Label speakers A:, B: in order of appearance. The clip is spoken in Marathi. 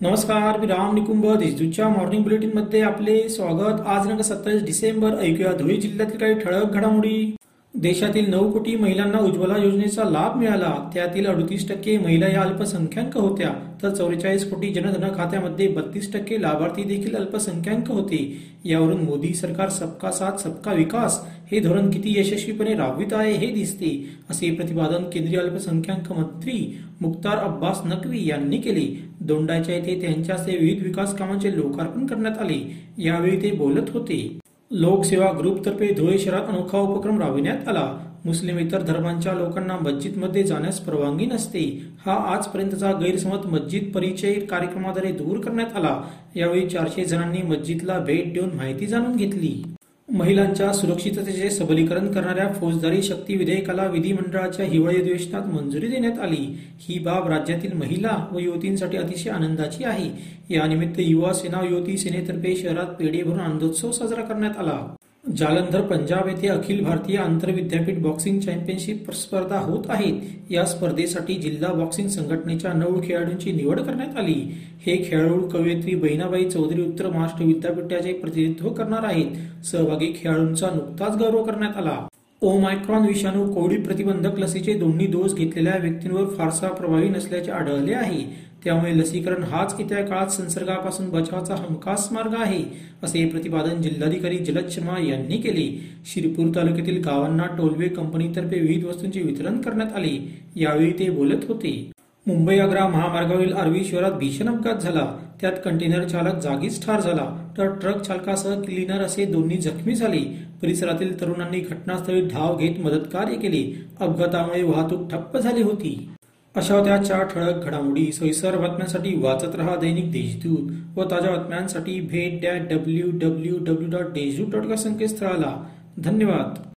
A: नमस्कार मी राम निकुंभ. देशदूतच्या मॉर्निंग बुलेटिनमध्ये आपले स्वागत. आज दिनांक सत्तावीस डिसेंबर. ऐकूया धुळे जिल्ह्यातील काही ठळक घडामोडी. देशातील नऊ कोटी महिलांना उज्ज्वला योजनेचा लाभ मिळाला. त्यातील अडतीस टक्के महिला या अल्पसंख्याक होत्या. तर चौवेचाळीस कोटी जनधन खात्यामध्ये बत्तीस टक्के लाभार्थी देखील अल्पसंख्याक होते. यावरून मोदी सरकार सबका साथ सबका विकास हे धोरण किती यशस्वीपणे राबवित आहे हे दिसते असे प्रतिपादन केंद्रीय अल्पसंख्याक मंत्री मुख्तार अब्बास नकवी यांनी केले. दोंडाच्या येथे त्यांच्या विविध विकास कामांचे लोकार्पण करण्यात आले. यावेळी ते बोलत होते. लोकसेवा ग्रुपतर्फे धुळे शहरात अनोखा उपक्रम राबविण्यात आला. मुस्लिम इतर धर्मांच्या लोकांना मस्जिदमध्ये जाण्यास परवानगी नसते. हा आजपर्यंतचा गैरसमज मस्जिद परिचय कार्यक्रमाद्वारे दूर करण्यात आला. यावेळी चारशे जणांनी मस्जिदला भेट देऊन माहिती जाणून घेतली. महिलांच्या सुरक्षिततेचे सबलीकरण करणाऱ्या फौजदारी शक्ती विधेयकाला विधिमंडळाच्या हिवाळी अधिवेशनात मंजुरी देण्यात आली. ही बाब राज्यातील महिला व युवतींसाठी अतिशय आनंदाची आहे. यानिमित्त युवा सेना युवती सेनेतर्फे शहरात पेढे भरून आनंदोत्सव साजरा करण्यात आला. जालंधर पंजाब येथे अखिल भारतीय आंतरविद्यापीठ बॉक्सिंग चॅम्पियनशिप स्पर्धा होत आहेत. या स्पर्धेसाठी जिल्हा बॉक्सिंग संघटनेच्या नऊ खेळाडूंची निवड करण्यात आली. हे खेळाडू कवयित्री बहिणाबाई चौधरी उत्तर महाराष्ट्र विद्यापीठाचे प्रतिनिधित्व करणार आहेत. सहभागी खेळाडूंचा नुकताच गौरव करण्यात आला. ओमायक्रॉन विषाणू कोविड प्रतिबंधक लसीचे दोन्ही डोस घेतलेल्या व्यक्तींवर फारसा प्रभावी नसल्याचे आढळले आहे. त्यामुळे लसीकरण हाच येत्या काळात संसर्गापासून बचावाचा हमखास मार्ग आहे असे प्रतिपादन जिल्हाधिकारी जलद शर्मा यांनी केले. शिरपूर तालुक्यातील गावांना टोलवे कंपनीतर्फे विविध वस्तूंचे वितरण करण्यात आले. यावेळी ते बोलत होते. मुंबई आग्रा महामार्गावरील अरवी शहरात भीषण अपघात झाला. त्यात कंटेनर चालक जागीच ठार झाला. तर ट्रक चालकासह क्लिनर असे दोन्ही जखमी झाले. परिसरातील तरुणांनी घटनास्थळी धाव घेत मदत कार्य केले. अपघातामुळे वाहतूक ठप्प झाली होती. अशा होत्या चार ठळक घडामोडी. सविस्तर बातम्यांसाठी वाचत रहा दैनिक देशदूत व ताज्या बातम्यांसाठी भेट dot W W W dot Deshdoot dot संकेतस्थळाला. धन्यवाद.